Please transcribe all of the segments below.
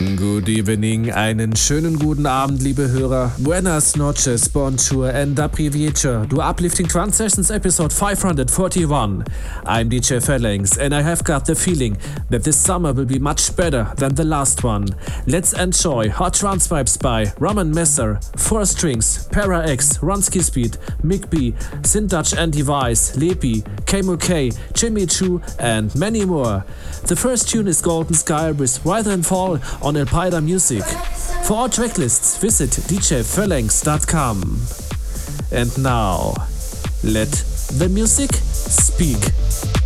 Good evening, einen schönen guten Abend, liebe Hörer. Buenas noches, bonjour and apriviature to Uplifting Trance Sessions episode 541. I'm DJ Phalanx and I have got the feeling that this summer will be much better than the last one. Let's enjoy Hot Trance Vibes by Roman Messer, Four Strings, Para X, Ronski Speed, Myk Bee, Syntouch and Divaiz, Lepi, Kaimo K, Jimmy Chou, and many more. The first tune is Golden Sky with Rise and Fall on Elpida Music. For all tracklists, visit djphalanx.com. And now, let the music speak.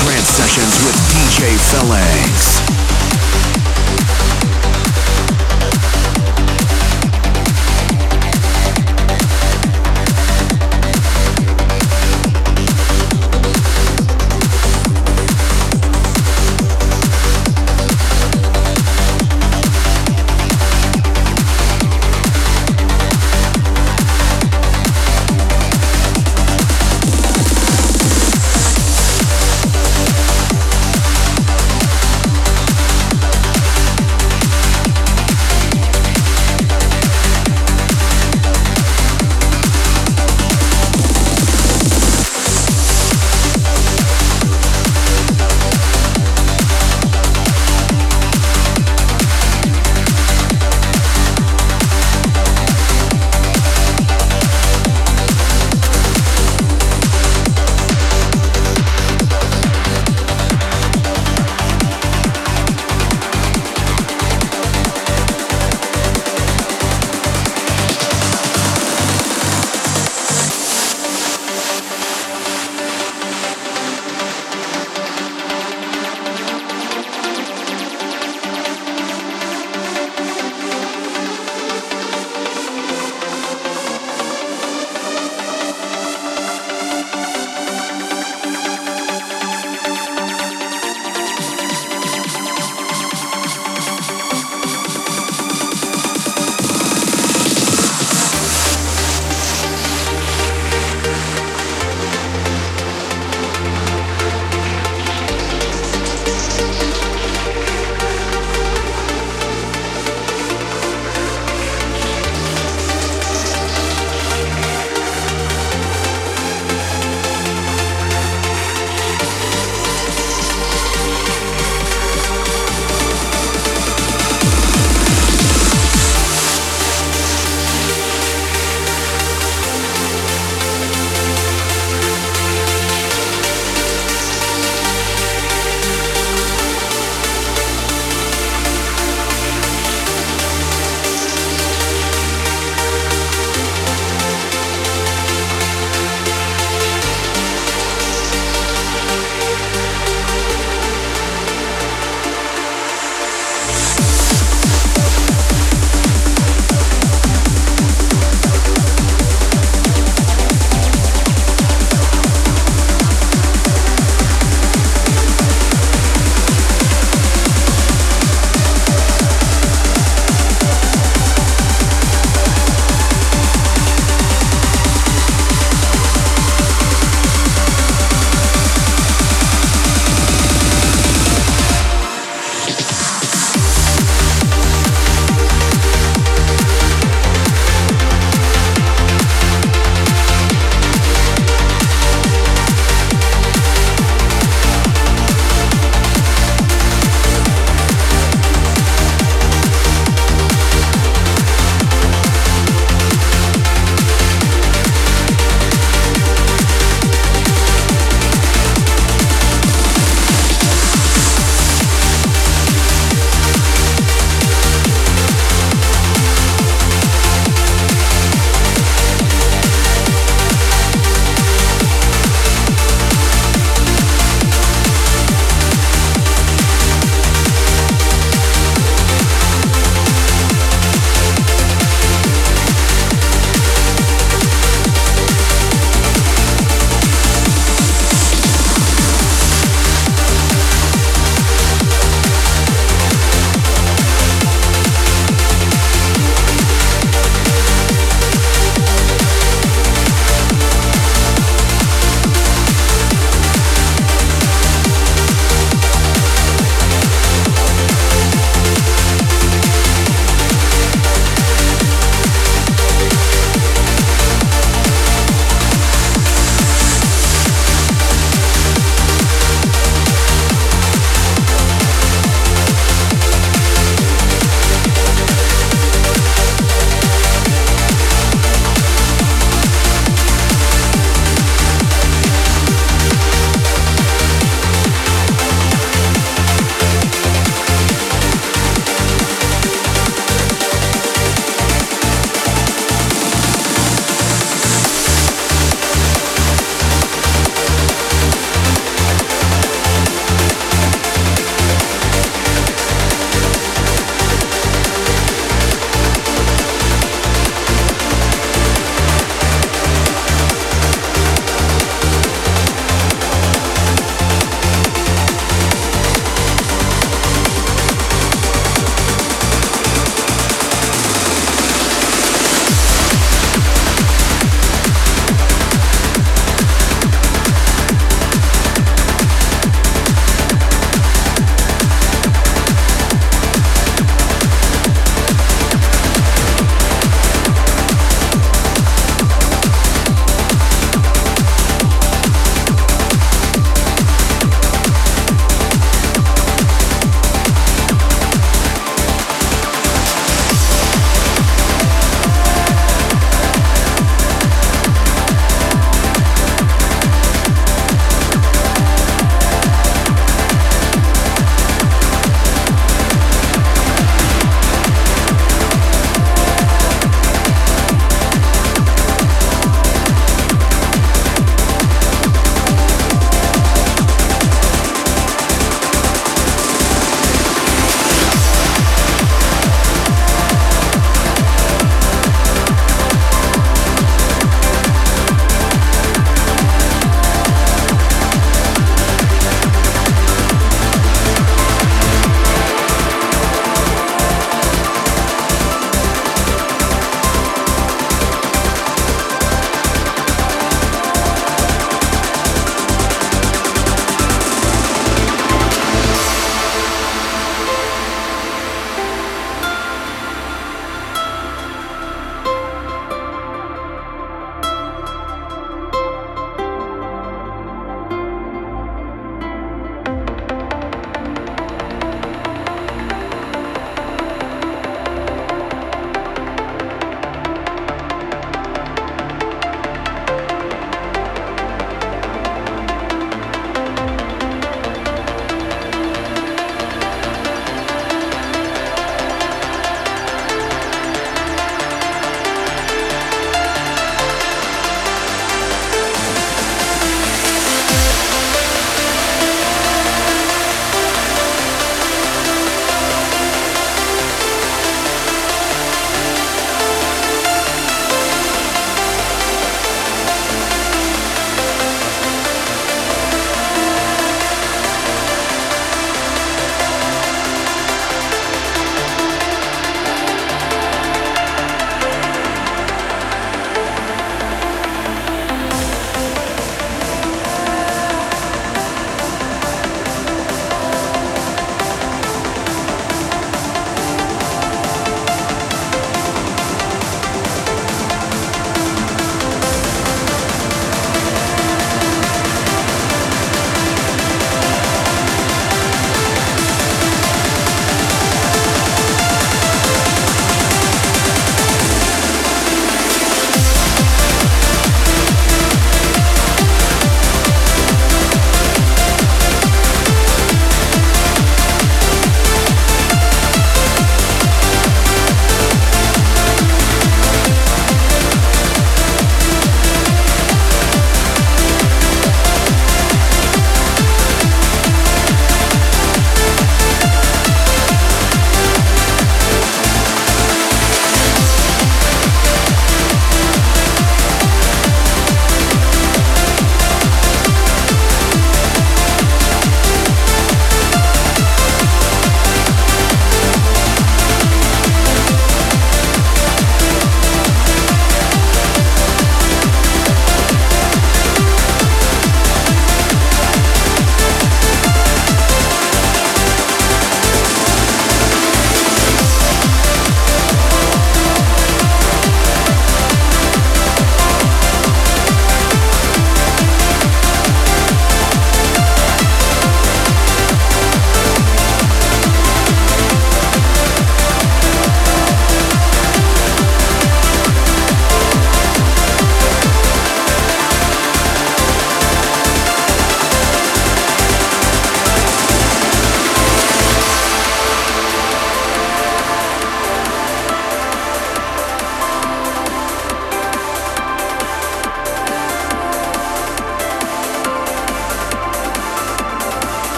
Trance Sessions with DJ Phalanx.